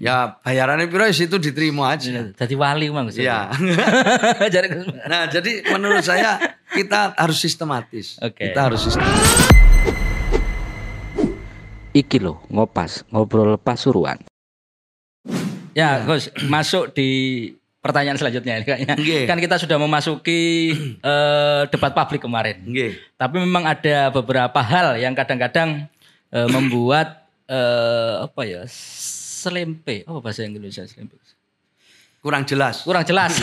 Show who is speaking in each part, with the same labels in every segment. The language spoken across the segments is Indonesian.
Speaker 1: Ya bayarannya piro itu diterima aja.
Speaker 2: Jadi wali mang
Speaker 1: Iya. Nah, jadi menurut saya kita harus sistematis.
Speaker 2: Oke.
Speaker 1: Kita harus sistematis.
Speaker 3: Iki loh ngopas ngobrol pasuruan.
Speaker 2: Ya, Gus, masuk di pertanyaan selanjutnya ini kayaknya.
Speaker 1: Nggih.
Speaker 2: Kan kita sudah memasuki eh, debat publik kemarin.
Speaker 1: Nggih.
Speaker 2: Tapi memang ada beberapa hal yang kadang-kadang eh, membuat eh, apa ya? Selempe. Oh, bahasa Indonesia selempe.
Speaker 1: Kurang jelas.
Speaker 2: Kurang jelas.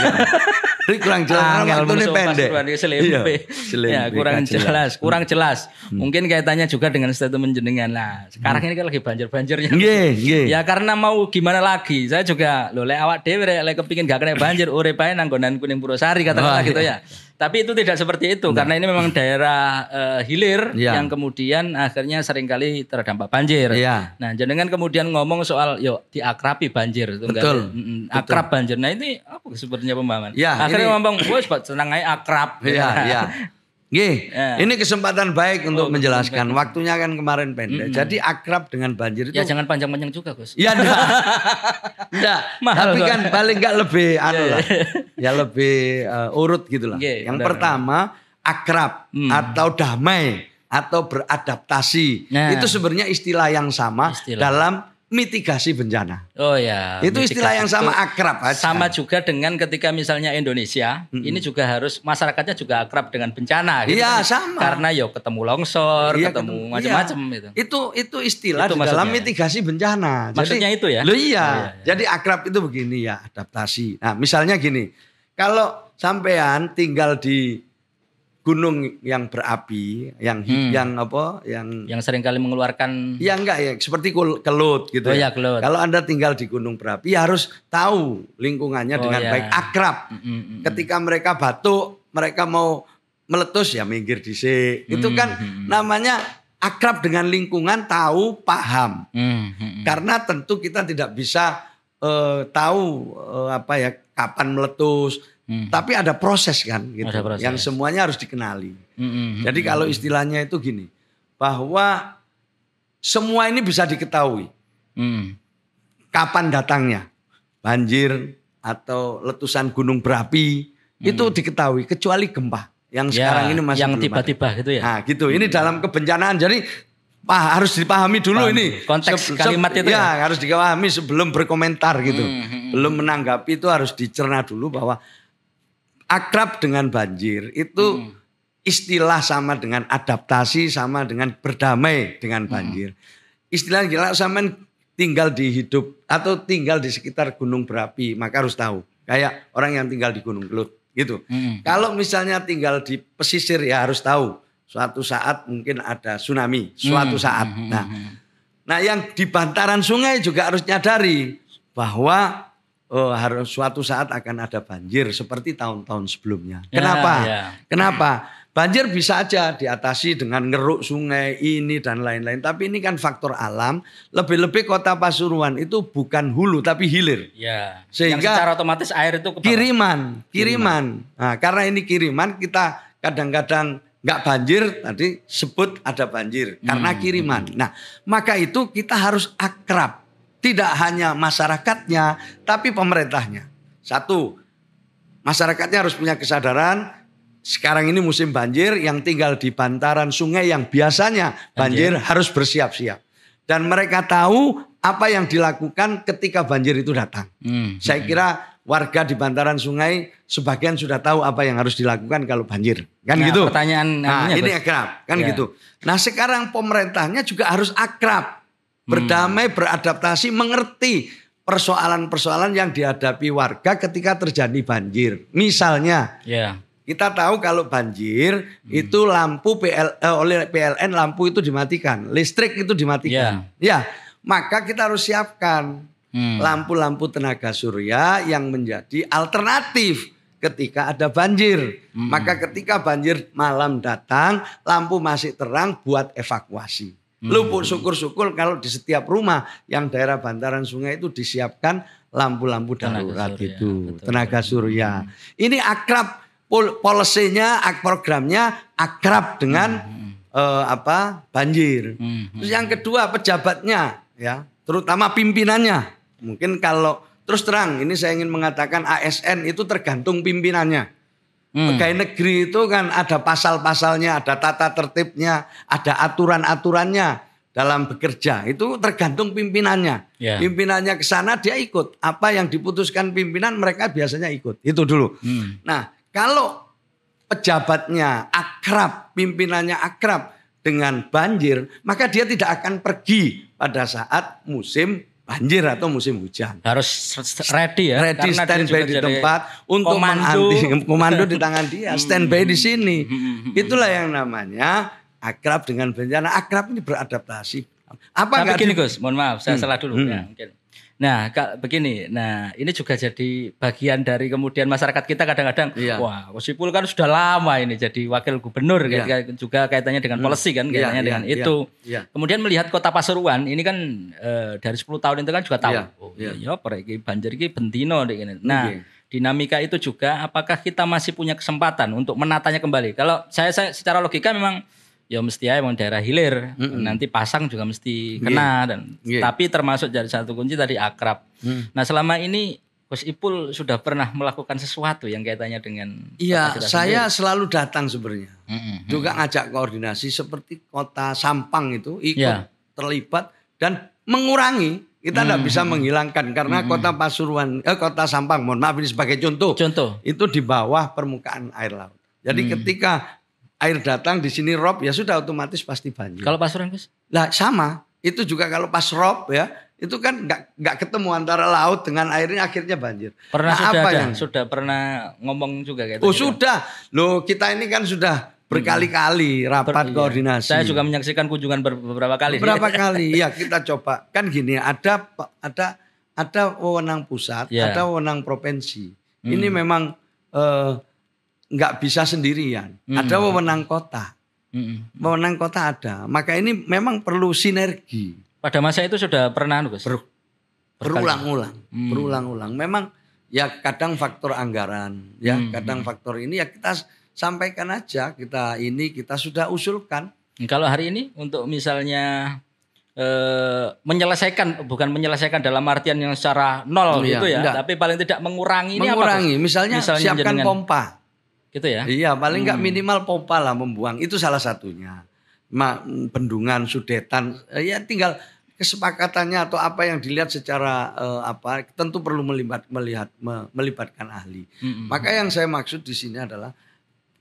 Speaker 1: Ini kurang jelas
Speaker 2: Angel
Speaker 1: waktunya
Speaker 2: musuh
Speaker 1: pendek.
Speaker 2: selempe.
Speaker 1: Iya,
Speaker 2: Ya, kurang
Speaker 1: nggak
Speaker 2: jelas, kurang jelas. Mungkin kaitannya juga dengan statement jenengan. Nah, sekarang ini kan lagi banjir-banjirnya.
Speaker 1: Nggih, nggih.
Speaker 2: Ya karena mau gimana lagi? Saya juga lo lek awak dhewe lek kepingin gak kena banjir urip ae nang nggonan Kuning Purwosari katakanlah
Speaker 1: Wah,
Speaker 2: gitu ya. Tapi itu tidak seperti itu karena ini memang daerah eh, hilir
Speaker 1: Iya.
Speaker 2: yang kemudian akhirnya sering kali terdampak banjir.
Speaker 1: Iya.
Speaker 2: Nah, jenengan kemudian ngomong soal yuk diakrabi banjir itu enggak
Speaker 1: Betul.
Speaker 2: Mm, mm, Akrab banjir. Nah, ini apa sebenarnya pemahaman?
Speaker 1: Ya,
Speaker 2: akhirnya
Speaker 1: ini-
Speaker 2: ngomong, "Wes, senang aja akrab."
Speaker 1: Iya, iya. Nggih,
Speaker 2: Ya.
Speaker 1: ini kesempatan baik untuk
Speaker 2: Oh,
Speaker 1: menjelaskan. Waktunya kan kemarin pendek. Jadi akrab dengan banjir itu
Speaker 2: Ya jangan panjang-panjang juga, Gus.
Speaker 1: Ya enggak. enggak.
Speaker 2: Mahal
Speaker 1: Tapi
Speaker 2: kok.
Speaker 1: kan paling enggak lebih anu lah. Ya lebih eh, urut gitu lah.
Speaker 2: Iya,
Speaker 1: Yang
Speaker 2: benar.
Speaker 1: pertama akrab
Speaker 2: Hmm.
Speaker 1: atau damai atau beradaptasi.
Speaker 2: Nah.
Speaker 1: Itu sebenarnya istilah yang sama
Speaker 2: Istilah.
Speaker 1: dalam mitigasi bencana.
Speaker 2: Oh ya.
Speaker 1: itu istilah yang sama
Speaker 2: Itu
Speaker 1: akrab aja.
Speaker 2: Sama juga dengan ketika misalnya Indonesia, ini juga harus masyarakatnya juga akrab dengan bencana. gitu
Speaker 1: Iya,
Speaker 2: kan.
Speaker 1: sama.
Speaker 2: Karena yo ketemu longsor,
Speaker 1: Iya,
Speaker 2: ketemu macam-macam
Speaker 1: iya.
Speaker 2: gitu.
Speaker 1: Itu itu istilah
Speaker 2: Itu
Speaker 1: di dalam mitigasi bencana.
Speaker 2: Maksudnya itu ya?
Speaker 1: Loh iya.
Speaker 2: Oh, iya, iya.
Speaker 1: Jadi akrab itu begini ya, adaptasi. Nah, misalnya gini. Kalau sampean tinggal di gunung yang berapi, yang
Speaker 2: Hmm.
Speaker 1: yang apa? Yang
Speaker 2: Yang sering kali mengeluarkan
Speaker 1: ya enggak ya, seperti kelut gitu
Speaker 2: Oh
Speaker 1: ya.
Speaker 2: iya, kelut.
Speaker 1: Kalau Anda tinggal di gunung berapi, ya harus tahu lingkungannya
Speaker 2: Oh,
Speaker 1: dengan
Speaker 2: iya.
Speaker 1: baik, akrab.
Speaker 2: Mm, mm, mm.
Speaker 1: Ketika mereka batuk, mereka mau meletus ya minggir dhisik. Itu
Speaker 2: Hmm,
Speaker 1: kan
Speaker 2: hmm.
Speaker 1: namanya akrab dengan lingkungan, tahu, paham.
Speaker 2: Mm, mm, mm.
Speaker 1: Karena tentu kita tidak bisa eh, tahu eh, apa ya kapan meletus,
Speaker 2: Hmm.
Speaker 1: tapi ada proses kan gitu.
Speaker 2: Ada proses.
Speaker 1: Yang semuanya harus dikenali.
Speaker 2: Mm, mm, mm.
Speaker 1: Jadi kalau istilahnya itu gini, bahwa semua ini bisa diketahui
Speaker 2: Mm.
Speaker 1: kapan datangnya banjir atau letusan gunung berapi itu diketahui kecuali gempa yang
Speaker 2: Hmm. Ya,
Speaker 1: sekarang ini masih
Speaker 2: yang tiba-tiba gitu ya.
Speaker 1: Nah, gitu. Ini dalam kebencanaan. Jadi Pak harus dipahami dulu
Speaker 2: Paham.
Speaker 1: ini.
Speaker 2: Konteks kalimat itu
Speaker 1: ya,
Speaker 2: ya?
Speaker 1: harus dipahami sebelum berkomentar gitu.
Speaker 2: Hmm, hmm,
Speaker 1: Belum menanggapi itu harus dicerna dulu bahwa akrab dengan banjir itu
Speaker 2: Hmm.
Speaker 1: istilah sama dengan adaptasi sama dengan berdamai dengan
Speaker 2: Hmm.
Speaker 1: banjir. Istilah gila sama tinggal di hidup atau tinggal di sekitar gunung berapi maka harus tahu. Kayak orang yang tinggal di Gunung Kelut gitu.
Speaker 2: Mm.
Speaker 1: Kalau misalnya tinggal di pesisir ya harus tahu suatu saat mungkin ada tsunami, suatu
Speaker 2: Hmm,
Speaker 1: saat.
Speaker 2: hmm,
Speaker 1: Nah,
Speaker 2: hmm.
Speaker 1: nah yang di bantaran sungai juga harus nyadari bahwa oh, harus suatu saat akan ada banjir seperti tahun-tahun sebelumnya.
Speaker 2: Ya,
Speaker 1: Kenapa?
Speaker 2: ya.
Speaker 1: Kenapa? Banjir bisa aja diatasi dengan ngeruk sungai ini dan lain-lain. Tapi ini kan faktor alam. Lebih-lebih kota Pasuruan itu bukan hulu tapi hilir.
Speaker 2: Ya.
Speaker 1: Sehingga-
Speaker 2: yang secara otomatis air itu bawah.
Speaker 1: Kiriman, kiriman. Nah, karena ini kiriman kita kadang-kadang nggak banjir tadi sebut ada banjir karena kiriman. Nah, maka itu kita harus akrab. Tidak hanya masyarakatnya, tapi pemerintahnya. Satu, masyarakatnya harus punya kesadaran sekarang ini musim banjir yang tinggal di bantaran sungai yang biasanya banjir, harus bersiap-siap. Dan mereka tahu apa yang dilakukan ketika banjir itu datang.
Speaker 2: Hmm.
Speaker 1: Saya kira warga di bantaran sungai sebagian sudah tahu apa yang harus dilakukan kalau banjir. Kan
Speaker 2: Nah,
Speaker 1: gitu.
Speaker 2: pertanyaan
Speaker 1: Nah, ini
Speaker 2: Gus.
Speaker 1: akrab, kan
Speaker 2: Ya.
Speaker 1: gitu. Nah, sekarang pemerintahnya juga harus akrab. Berdamai, beradaptasi, mengerti persoalan-persoalan yang dihadapi warga ketika terjadi banjir. Misalnya,
Speaker 2: Ya.
Speaker 1: kita tahu kalau banjir itu lampu PL, eh, oleh PLN lampu itu dimatikan, listrik itu dimatikan. Ya, maka kita harus siapkan
Speaker 2: Hmm.
Speaker 1: lampu-lampu tenaga surya yang menjadi alternatif ketika ada banjir.
Speaker 2: Hmm.
Speaker 1: Maka ketika banjir malam datang, lampu masih terang buat evakuasi.
Speaker 2: Hmm.
Speaker 1: Luput syukur-syukur kalau di setiap rumah yang daerah bantaran sungai itu disiapkan lampu-lampu darurat
Speaker 2: surya,
Speaker 1: itu,
Speaker 2: betul. Hmm.
Speaker 1: tenaga surya. Ini akrab pol- polisinya, ak- programnya akrab dengan eh, apa banjir.
Speaker 2: Hmm.
Speaker 1: Terus yang kedua pejabatnya ya, terutama pimpinannya mungkin kalau terus terang ini saya ingin mengatakan ASN itu tergantung pimpinannya.
Speaker 2: Hmm.
Speaker 1: Pegawai negeri itu kan ada pasal-pasalnya, ada tata tertibnya, ada aturan-aturannya dalam bekerja. Itu tergantung pimpinannya.
Speaker 2: Ya.
Speaker 1: Pimpinannya ke sana dia ikut. Apa yang diputuskan pimpinan mereka biasanya ikut. Itu dulu.
Speaker 2: Hmm.
Speaker 1: Nah, kalau pejabatnya akrab, pimpinannya akrab dengan banjir, maka dia tidak akan pergi pada saat musim banjir atau musim hujan.
Speaker 2: Harus ready ya.
Speaker 1: Ready
Speaker 2: karena
Speaker 1: standby di tempat untuk
Speaker 2: komando.
Speaker 1: menganti komando di tangan dia, standby di sini.
Speaker 2: hmm,
Speaker 1: Itulah yang namanya akrab dengan bencana. Akrab ini beradaptasi. Apa
Speaker 2: Tapi gini
Speaker 1: di-
Speaker 2: Gus, mohon maaf, saya
Speaker 1: Hmm,
Speaker 2: salah dulu
Speaker 1: hmm.
Speaker 2: ya mungkin. Nah, Kak, begini. Nah, ini juga jadi bagian dari kemudian masyarakat kita kadang-kadang,
Speaker 1: Iya.
Speaker 2: wah, Gus Ipul kan sudah lama ini jadi wakil gubernur,
Speaker 1: Iya.
Speaker 2: kayak- juga kaitannya dengan policy kan,
Speaker 1: Iya,
Speaker 2: kaitannya
Speaker 1: iya,
Speaker 2: dengan
Speaker 1: iya,
Speaker 2: itu.
Speaker 1: iya.
Speaker 2: Kemudian melihat kota Pasuruan, ini kan eh, dari 10 tahun itu kan juga tahu,
Speaker 1: Iya,
Speaker 2: oh
Speaker 1: iya.
Speaker 2: iya, iki banjir iki bentino ini. Nah,
Speaker 1: Oke.
Speaker 2: dinamika itu juga, apakah kita masih punya kesempatan untuk menatanya kembali? Kalau saya, saya secara logika memang ya mesti ya emang daerah hilir nanti pasang juga mesti kena dan
Speaker 1: Iya.
Speaker 2: tapi termasuk jadi satu kunci tadi akrab
Speaker 1: Hmm.
Speaker 2: nah selama ini Gus Ipul sudah pernah melakukan sesuatu yang kaitannya dengan
Speaker 1: Iya, saya selalu datang sebenarnya.
Speaker 2: sendiri? Mm-mm.
Speaker 1: Juga ngajak koordinasi seperti kota Sampang itu ikut
Speaker 2: Iya.
Speaker 1: terlibat dan mengurangi. Kita tidak
Speaker 2: Hmm.
Speaker 1: bisa menghilangkan karena kota Pasuruan, eh, kota Sampang, mohon maaf ini sebagai contoh,
Speaker 2: contoh
Speaker 1: itu di bawah permukaan air laut. Jadi
Speaker 2: Hmm.
Speaker 1: ketika air datang di sini rob ya sudah otomatis pasti banjir.
Speaker 2: kalau Pasuruan Gus
Speaker 1: Lah sama, itu juga kalau pas rob ya, itu kan nggak nggak ketemu antara laut dengan airnya akhirnya banjir.
Speaker 2: pernah
Speaker 1: Nah,
Speaker 2: sudah
Speaker 1: apa
Speaker 2: ada
Speaker 1: yang-
Speaker 2: sudah pernah ngomong juga kayak
Speaker 1: Oh sudah, loh kita ini kan sudah berkali-kali rapat
Speaker 2: Iya.
Speaker 1: koordinasi.
Speaker 2: saya juga menyaksikan kunjungan ber- beberapa kali
Speaker 1: Beberapa kali, ya kita coba. Kan gini, ada ada ada wewenang pusat,
Speaker 2: Ya.
Speaker 1: ada wewenang provinsi.
Speaker 2: Hmm.
Speaker 1: Ini memang eh, nggak bisa sendirian.
Speaker 2: Hmm.
Speaker 1: Ada wewenang kota,
Speaker 2: Mm-mm.
Speaker 1: wewenang kota ada. Maka ini memang perlu sinergi.
Speaker 2: pada masa itu sudah pernah Gus
Speaker 1: Ber- berulang-ulang,
Speaker 2: Hmm.
Speaker 1: berulang-ulang. Memang ya kadang faktor anggaran, ya
Speaker 2: Hmm,
Speaker 1: kadang faktor ini ya kita sampaikan aja kita ini kita sudah usulkan.
Speaker 2: Kalau hari ini untuk misalnya eh, menyelesaikan bukan menyelesaikan dalam artian yang secara nol
Speaker 1: Iya,
Speaker 2: gitu ya,
Speaker 1: enggak.
Speaker 2: tapi paling tidak mengurangi ini
Speaker 1: mengurangi,
Speaker 2: apa? Gus?
Speaker 1: misalnya, siapkan
Speaker 2: jenengan-
Speaker 1: pompa.
Speaker 2: Gitu ya.
Speaker 1: Iya, paling nggak
Speaker 2: Hmm.
Speaker 1: minimal pompa lah membuang. Itu salah satunya. Ma, bendungan, sudetan, eh, ya tinggal kesepakatannya atau apa yang dilihat secara eh, apa tentu perlu melibat melihat me- melibatkan ahli.
Speaker 2: Mm-mm.
Speaker 1: Maka yang saya maksud di sini adalah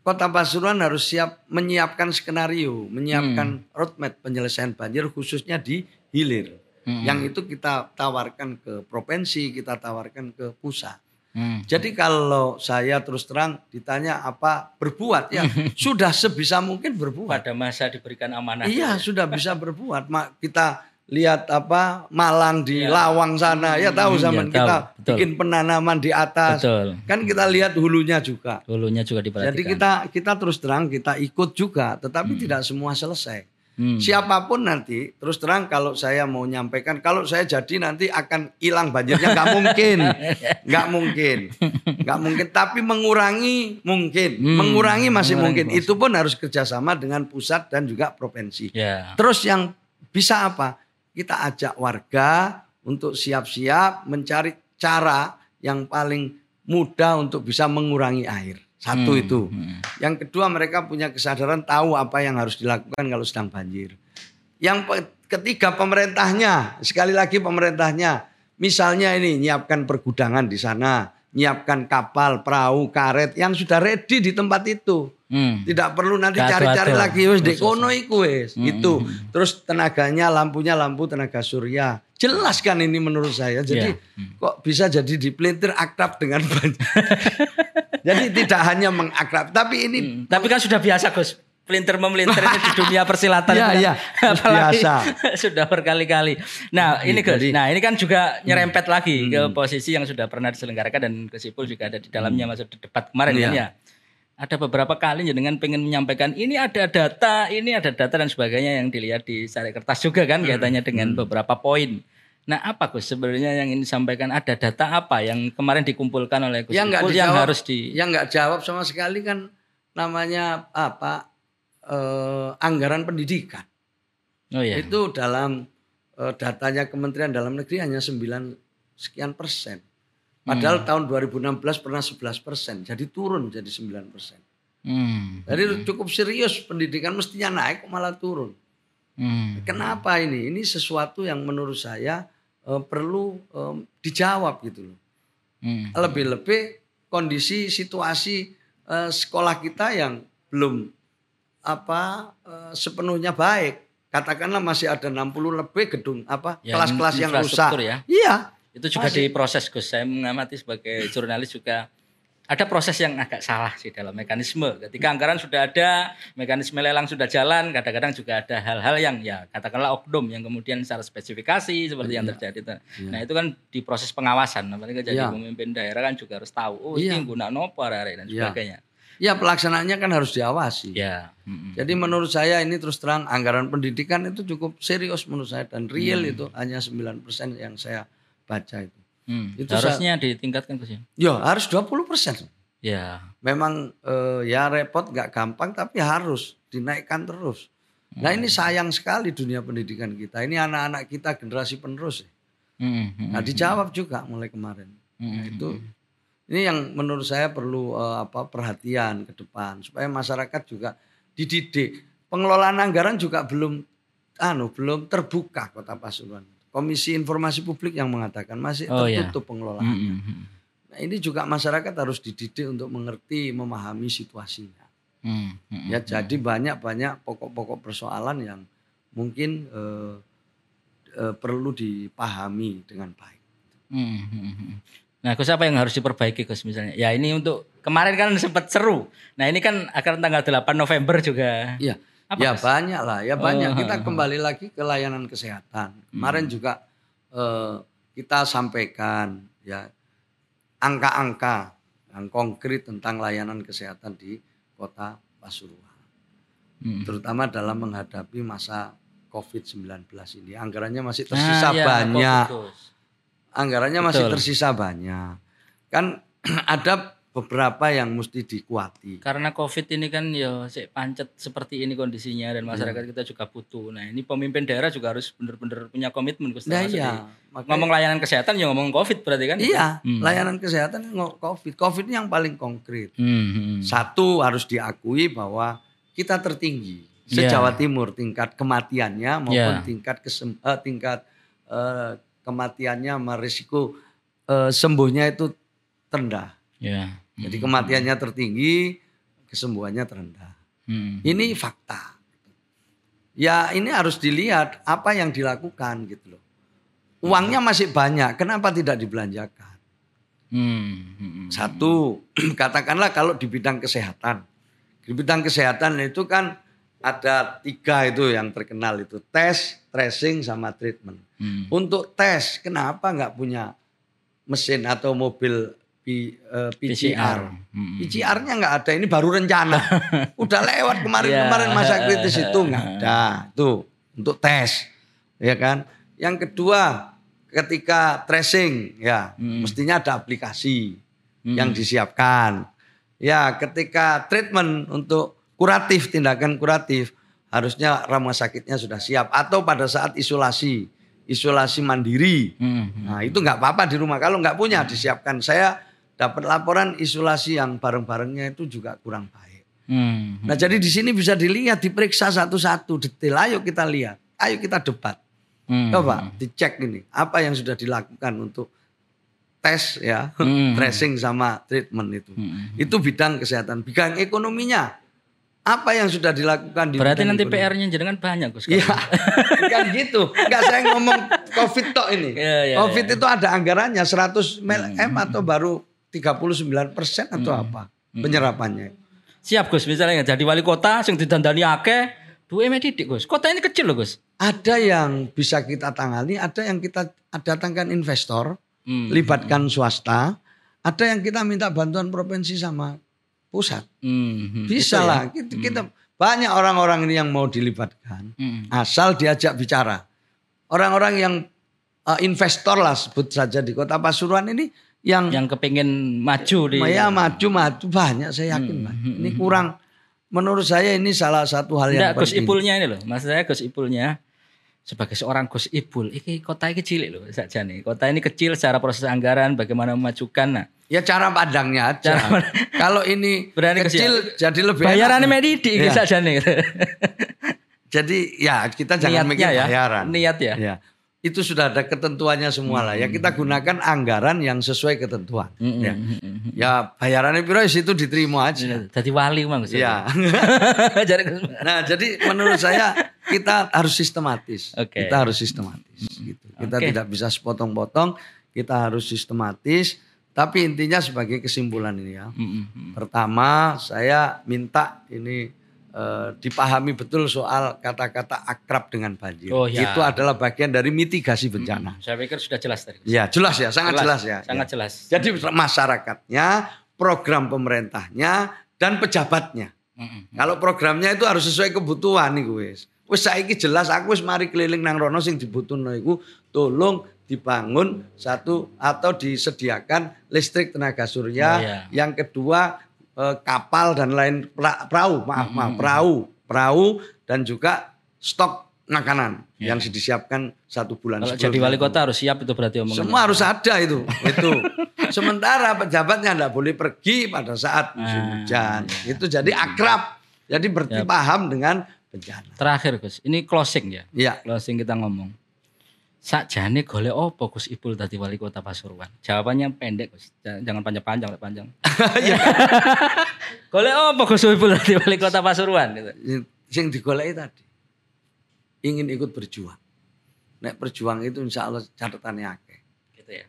Speaker 1: Kota Pasuruan harus siap menyiapkan skenario, menyiapkan roadmap penyelesaian banjir khususnya di hilir.
Speaker 2: Mm-mm.
Speaker 1: Yang itu kita tawarkan ke provinsi, kita tawarkan ke pusat.
Speaker 2: Mm.
Speaker 1: Jadi kalau saya terus terang ditanya apa berbuat ya sudah sebisa mungkin berbuat.
Speaker 2: Pada masa diberikan amanah.
Speaker 1: Iya sudah bisa berbuat. Kita lihat apa Malang di
Speaker 2: Iya.
Speaker 1: Lawang sana ya tahu
Speaker 2: Hmm,
Speaker 1: zaman kita
Speaker 2: tahu, betul.
Speaker 1: bikin penanaman di atas.
Speaker 2: Betul.
Speaker 1: Kan kita lihat hulunya juga.
Speaker 2: Hulunya juga diperhatikan.
Speaker 1: Jadi kita kita terus terang kita ikut juga, tetapi tidak semua selesai.
Speaker 2: Hmm.
Speaker 1: Siapa pun nanti terus terang kalau saya mau nyampaikan kalau saya jadi nanti akan hilang banjirnya nggak mungkin. Nggak mungkin. Nggak mungkin. Tapi mengurangi mungkin.
Speaker 2: Hmm,
Speaker 1: mengurangi masih
Speaker 2: mengurangi
Speaker 1: mungkin. itu pun harus kerjasama dengan pusat dan juga provinsi.
Speaker 2: Ya.
Speaker 1: terus yang bisa apa? Kita ajak warga untuk siap-siap mencari cara yang paling mudah untuk bisa mengurangi air satu
Speaker 2: Hmm,
Speaker 1: itu
Speaker 2: hmm.
Speaker 1: yang kedua mereka punya kesadaran tahu apa yang harus dilakukan kalau sedang banjir. Yang ketiga pemerintahnya, sekali lagi pemerintahnya. Misalnya ini nyiapkan pergudangan di sana, nyiapkan kapal, perahu, karet yang sudah ready di tempat itu.
Speaker 2: Hmm.
Speaker 1: Tidak perlu nanti cari-cari lagi wis dek kono iku wis.
Speaker 2: Hmm,
Speaker 1: Itu. Terus tenaganya lampunya lampu tenaga surya. Jelas kan ini menurut saya. Jadi
Speaker 2: Iya.
Speaker 1: kok bisa jadi dipelintir akrab dengan banjir. jadi tidak hanya mengakrab tapi ini
Speaker 2: Hmm. Tapi kan sudah biasa Gus. Pelintir memelintir di dunia persilatan
Speaker 1: iya.
Speaker 2: Apalagi
Speaker 1: Biasa.
Speaker 2: sudah berkali-kali. Nah, ini Gus.
Speaker 1: Jadi-
Speaker 2: Nah, ini kan juga nyerempet lagi ke posisi yang sudah pernah diselenggarakan dan Gus Ipul juga ada di dalamnya masa debat kemarin kan
Speaker 1: Iya.
Speaker 2: ya. Ada beberapa kali dengan pengen menyampaikan ini ada data, ini ada data dan sebagainya yang dilihat di sari kertas juga kan kaitannya dengan beberapa poin. Nah, apa Gus sebenarnya yang ingin disampaikan ada data apa yang kemarin dikumpulkan oleh Gus
Speaker 1: yang
Speaker 2: Ipul yang harus di
Speaker 1: yang nggak jawab sama sekali kan namanya apa eh, anggaran pendidikan
Speaker 2: Oh iya.
Speaker 1: itu dalam eh, datanya Kementerian Dalam Negeri hanya 9 sekian persen. Padahal tahun 2016 pernah 11 persen, jadi turun jadi 9 persen.
Speaker 2: Hmm.
Speaker 1: Jadi cukup serius pendidikan mestinya naik malah turun.
Speaker 2: Hmm.
Speaker 1: Kenapa ini? Ini sesuatu yang menurut saya eh, perlu eh, dijawab gitu loh.
Speaker 2: Hmm.
Speaker 1: Lebih-lebih kondisi situasi eh, sekolah kita yang belum apa eh, sepenuhnya baik. Katakanlah masih ada 60 lebih gedung apa
Speaker 2: Ya,
Speaker 1: kelas-kelas yang rusak.
Speaker 2: ya.
Speaker 1: Iya.
Speaker 2: Itu juga
Speaker 1: Masih.
Speaker 2: diproses Gus. Saya mengamati sebagai jurnalis juga ada proses yang agak salah sih dalam mekanisme. Ketika anggaran sudah ada, mekanisme lelang sudah jalan, kadang-kadang juga ada hal-hal yang ya katakanlah oknum yang kemudian secara spesifikasi seperti yang terjadi. Nah itu kan di proses pengawasan. Apalagi jadi
Speaker 1: Iya.
Speaker 2: pemimpin daerah kan juga harus tahu, oh
Speaker 1: Iya.
Speaker 2: ini guna nopo dan
Speaker 1: Iya.
Speaker 2: sebagainya.
Speaker 1: Ya pelaksanaannya kan harus diawasi.
Speaker 2: Ya.
Speaker 1: Jadi menurut saya ini terus terang anggaran pendidikan itu cukup serius menurut saya dan real itu hanya 9% yang saya baca itu.
Speaker 2: Hmm,
Speaker 1: Itu
Speaker 2: harusnya ditingkatkan Gus ya.
Speaker 1: Ya harus 20%.
Speaker 2: Ya.
Speaker 1: Memang eh, ya repot nggak gampang tapi harus dinaikkan terus. Nah ini sayang sekali dunia pendidikan kita. Ini anak-anak kita generasi penerus. ya.
Speaker 2: Hmm, hmm,
Speaker 1: Nah dijawab juga mulai kemarin.
Speaker 2: hmm,
Speaker 1: Nah, itu ini yang menurut saya perlu eh, apa perhatian ke depan supaya masyarakat juga dididik. Pengelolaan anggaran juga belum anu belum terbuka Kota Pasuruan. Komisi Informasi Publik yang mengatakan masih
Speaker 2: Oh, ya.
Speaker 1: tertutup pengelolaan.
Speaker 2: hmm, hmm,
Speaker 1: Nah, ini juga masyarakat harus dididik untuk mengerti, memahami situasinya.
Speaker 2: hmm, hmm,
Speaker 1: Ya jadi banyak-banyak pokok-pokok persoalan yang mungkin eh, eh, perlu dipahami dengan baik.
Speaker 2: Hmm, hmm. Nah, Gus apa yang harus diperbaiki Gus misalnya? Ya ini untuk kemarin kan sempat seru. Nah ini kan akan tanggal 8 November juga.
Speaker 1: Iya.
Speaker 2: Apa,
Speaker 1: ya
Speaker 2: Gus?
Speaker 1: banyak lah, ya banyak.
Speaker 2: Oh,
Speaker 1: kita
Speaker 2: ha, ha.
Speaker 1: kembali lagi ke layanan kesehatan. Kemarin juga eh, kita sampaikan ya angka-angka yang konkret tentang layanan kesehatan di Kota Pasuruan.
Speaker 2: Hmm.
Speaker 1: Terutama dalam menghadapi masa COVID-19 ini. Anggarannya masih
Speaker 2: Nah,
Speaker 1: tersisa
Speaker 2: ya,
Speaker 1: banyak. Anggarannya masih
Speaker 2: Betul.
Speaker 1: tersisa banyak. Kan ada beberapa yang mesti dikuati.
Speaker 2: Karena Covid ini kan ya pancet seperti ini kondisinya dan masyarakat kita juga butuh. Nah, ini pemimpin daerah juga harus benar-benar punya komitmen.
Speaker 1: Nah iya, makanya-
Speaker 2: Ngomong layanan kesehatan ya ngomong Covid berarti kan?
Speaker 1: Iya,
Speaker 2: Hmm.
Speaker 1: layanan kesehatan COVID. COVID ini yang paling konkret.
Speaker 2: Hmm, hmm.
Speaker 1: Satu harus diakui bahwa kita tertinggi
Speaker 2: Iya.
Speaker 1: se-Jawa Timur tingkat kematiannya maupun
Speaker 2: Iya.
Speaker 1: tingkat kesem, eh, tingkat eh, kematiannya sama risiko eh, sembuhnya itu terendah.
Speaker 2: Ya.
Speaker 1: Jadi kematiannya tertinggi, kesembuhannya terendah.
Speaker 2: Hmm.
Speaker 1: Ini fakta. Ya ini harus dilihat apa yang dilakukan gitu loh. Uangnya masih banyak, kenapa tidak dibelanjakan?
Speaker 2: Hmm, hmm.
Speaker 1: Satu, katakanlah kalau di bidang kesehatan. Di bidang kesehatan itu kan ada tiga itu yang terkenal itu. Tes, tracing, sama treatment.
Speaker 2: Hmm.
Speaker 1: Untuk tes, kenapa nggak punya mesin atau mobil P- eh, PCR?
Speaker 2: Hmm.
Speaker 1: PCR-nya nggak ada, ini baru rencana. Udah lewat kemarin-kemarin
Speaker 2: Ya.
Speaker 1: masa kritis itu nggak ada. Tuh, untuk tes. Ya kan? Yang kedua, ketika tracing, ya
Speaker 2: Hmm.
Speaker 1: mestinya ada aplikasi
Speaker 2: Hmm.
Speaker 1: yang disiapkan. Ya, ketika treatment untuk kuratif, tindakan kuratif, harusnya rumah sakitnya sudah siap. Atau pada saat isolasi, isolasi mandiri.
Speaker 2: Hmm.
Speaker 1: Nah itu nggak apa-apa di rumah. Kalau nggak punya disiapkan. Saya dapat laporan isolasi yang bareng-barengnya itu juga kurang baik.
Speaker 2: Hmm.
Speaker 1: Nah jadi di sini bisa dilihat, diperiksa satu-satu detail. Ayo kita lihat, ayo kita debat.
Speaker 2: Hmm.
Speaker 1: Coba dicek ini apa yang sudah dilakukan untuk tes ya,
Speaker 2: Hmm.
Speaker 1: tracing sama treatment itu.
Speaker 2: Hmm.
Speaker 1: Itu bidang kesehatan. Bidang ekonominya apa yang sudah dilakukan di
Speaker 2: Berarti nanti? PR-nya jenengan banyak Gus.
Speaker 1: Iya, bukan gitu. Enggak saya ngomong COVID tok ini.
Speaker 2: Iya, iya,
Speaker 1: COVID
Speaker 2: iya.
Speaker 1: itu ada anggarannya 100 M atau baru 39 persen atau
Speaker 2: Hmm.
Speaker 1: apa penyerapannya.
Speaker 2: Siap Gus, misalnya jadi wali kota sing didandani akeh, duwe didik Gus. Kota ini kecil loh Gus.
Speaker 1: Ada yang bisa kita tangani, ada yang kita datangkan investor,
Speaker 2: Hmm.
Speaker 1: libatkan swasta, ada yang kita minta bantuan provinsi sama pusat.
Speaker 2: Hmm.
Speaker 1: Bisa
Speaker 2: Gitu ya?
Speaker 1: lah. Kita, kita banyak orang-orang ini yang mau dilibatkan,
Speaker 2: Hmm.
Speaker 1: asal diajak bicara. Orang-orang yang eh, investor lah sebut saja di Kota Pasuruan ini yang
Speaker 2: Yang kepingin maju di
Speaker 1: ya maju maju banyak saya yakin
Speaker 2: Hmm,
Speaker 1: Pak.
Speaker 2: hmm,
Speaker 1: Ini kurang menurut saya ini salah satu hal yang
Speaker 2: Enggak Gus. Ipulnya ini loh. Maksud saya Gus Ipulnya sebagai seorang Gus Ibul, iki kota ini cilik loh saja nih. Kota ini kecil secara proses anggaran, bagaimana memajukan. Nah,
Speaker 1: Ya cara pandangnya aja.
Speaker 2: Cara
Speaker 1: Kalau ini
Speaker 2: Berani
Speaker 1: kecil jadi lebih
Speaker 2: bayarannya medidi gitu saja nih.
Speaker 1: Jadi ya kita jangan
Speaker 2: Niatnya
Speaker 1: mikir
Speaker 2: ya,
Speaker 1: bayaran.
Speaker 2: niat ya.
Speaker 1: Ya. Itu sudah ada ketentuannya semua lah. Ya kita gunakan anggaran yang sesuai ketentuan.
Speaker 2: Mm-mm,
Speaker 1: Ya. ya bayarannya piro ya situ diterima aja.
Speaker 2: Jadi wali mang.
Speaker 1: Ya.
Speaker 2: Jadi
Speaker 1: Nah, jadi menurut saya kita harus sistematis.
Speaker 2: Oke.
Speaker 1: Kita harus sistematis gitu. Kita
Speaker 2: Oke.
Speaker 1: tidak bisa sepotong-potong, kita harus sistematis. Tapi intinya sebagai kesimpulan ini ya.
Speaker 2: Mm-mm.
Speaker 1: Pertama, saya minta ini eh, dipahami betul soal kata-kata akrab dengan banjir.
Speaker 2: Oh, ya.
Speaker 1: Itu adalah bagian dari mitigasi bencana.
Speaker 2: Saya pikir sudah jelas tadi.
Speaker 1: Ya, jelas ya, sangat jelas, ya.
Speaker 2: Sangat
Speaker 1: Ya.
Speaker 2: jelas.
Speaker 1: Jadi masyarakatnya, program pemerintahnya dan pejabatnya.
Speaker 2: Mm-mm.
Speaker 1: Kalau programnya itu harus sesuai kebutuhan nih wis. Wis saiki jelas aku wis mari keliling nang rono sing dibutuhno iku tolong dibangun satu atau disediakan listrik tenaga surya.
Speaker 2: Oh, iya.
Speaker 1: Yang kedua eh, kapal dan lain pra- perahu, maaf maaf perahu, perahu dan juga stok makanan yang disiapkan satu bulan
Speaker 2: Iya. Kalau jadi wali kota harus siap itu berarti omongan.
Speaker 1: Semua harus ada itu. itu. Sementara pejabatnya tidak boleh pergi pada saat musim
Speaker 2: Ah,
Speaker 1: hujan.
Speaker 2: iya.
Speaker 1: Itu jadi akrab. Jadi berarti paham dengan bencana.
Speaker 2: Terakhir Gus, ini closing ya.
Speaker 1: Ya.
Speaker 2: Closing kita ngomong. Sakjane golek opo Gus Ipul tadi wali kota Pasuruan? Jawabannya pendek Gus. Jangan panjang-panjang, panjang.
Speaker 1: Iya.
Speaker 2: golek opo Gus Ipul tadi wali kota Pasuruan gitu.
Speaker 1: Yang digoleki tadi. Ingin ikut berjuang. Nek berjuang itu insya Allah catatannya akeh.
Speaker 2: Gitu ya.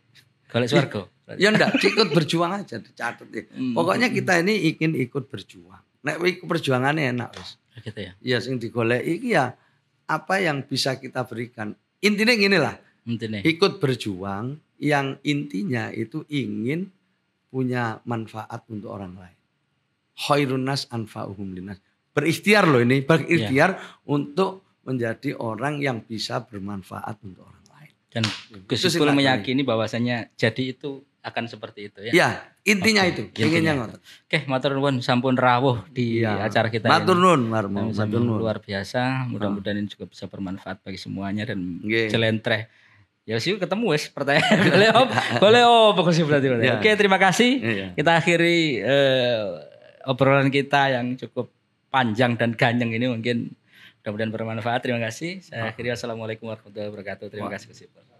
Speaker 2: Golek swarga.
Speaker 1: Ya enggak, ikut berjuang aja dicatat ya.
Speaker 2: Hmm.
Speaker 1: Pokoknya kita ini ingin ikut berjuang. Nek ikut perjuangannya enak wis.
Speaker 2: Gitu ya.
Speaker 1: Ya sing digoleki iki ya apa yang bisa kita berikan. Intinya gini lah,
Speaker 2: Intinya.
Speaker 1: ikut berjuang yang intinya itu ingin punya manfaat untuk orang lain. Khairun nas anfa'uhum linnas. Berikhtiar loh ini, berikhtiar untuk menjadi orang yang bisa bermanfaat untuk orang lain.
Speaker 2: Dan Gus meyakini bahwasanya jadi itu akan seperti itu ya.
Speaker 1: Ya, intinya
Speaker 2: Oke,
Speaker 1: itu,
Speaker 2: intinya
Speaker 1: inginnya ngotot.
Speaker 2: Oke, matur nuwun sampun rawuh di
Speaker 1: Iya.
Speaker 2: acara kita
Speaker 1: Matur
Speaker 2: ini.
Speaker 1: nuwun, Marmo, matur nuwun.
Speaker 2: luar biasa. Mudah-mudahan ini juga bisa bermanfaat bagi semuanya dan jelentreh. Ya sih ketemu wes pertanyaan. Boleh op, boleh op sih berarti.
Speaker 1: Iya.
Speaker 2: Oke, terima kasih.
Speaker 1: Iya.
Speaker 2: Kita akhiri eh, obrolan kita yang cukup panjang dan ganyang ini mungkin mudah-mudahan bermanfaat. Terima kasih. Saya akhiri assalamualaikum warahmatullahi wabarakatuh. Terima kasih Gus.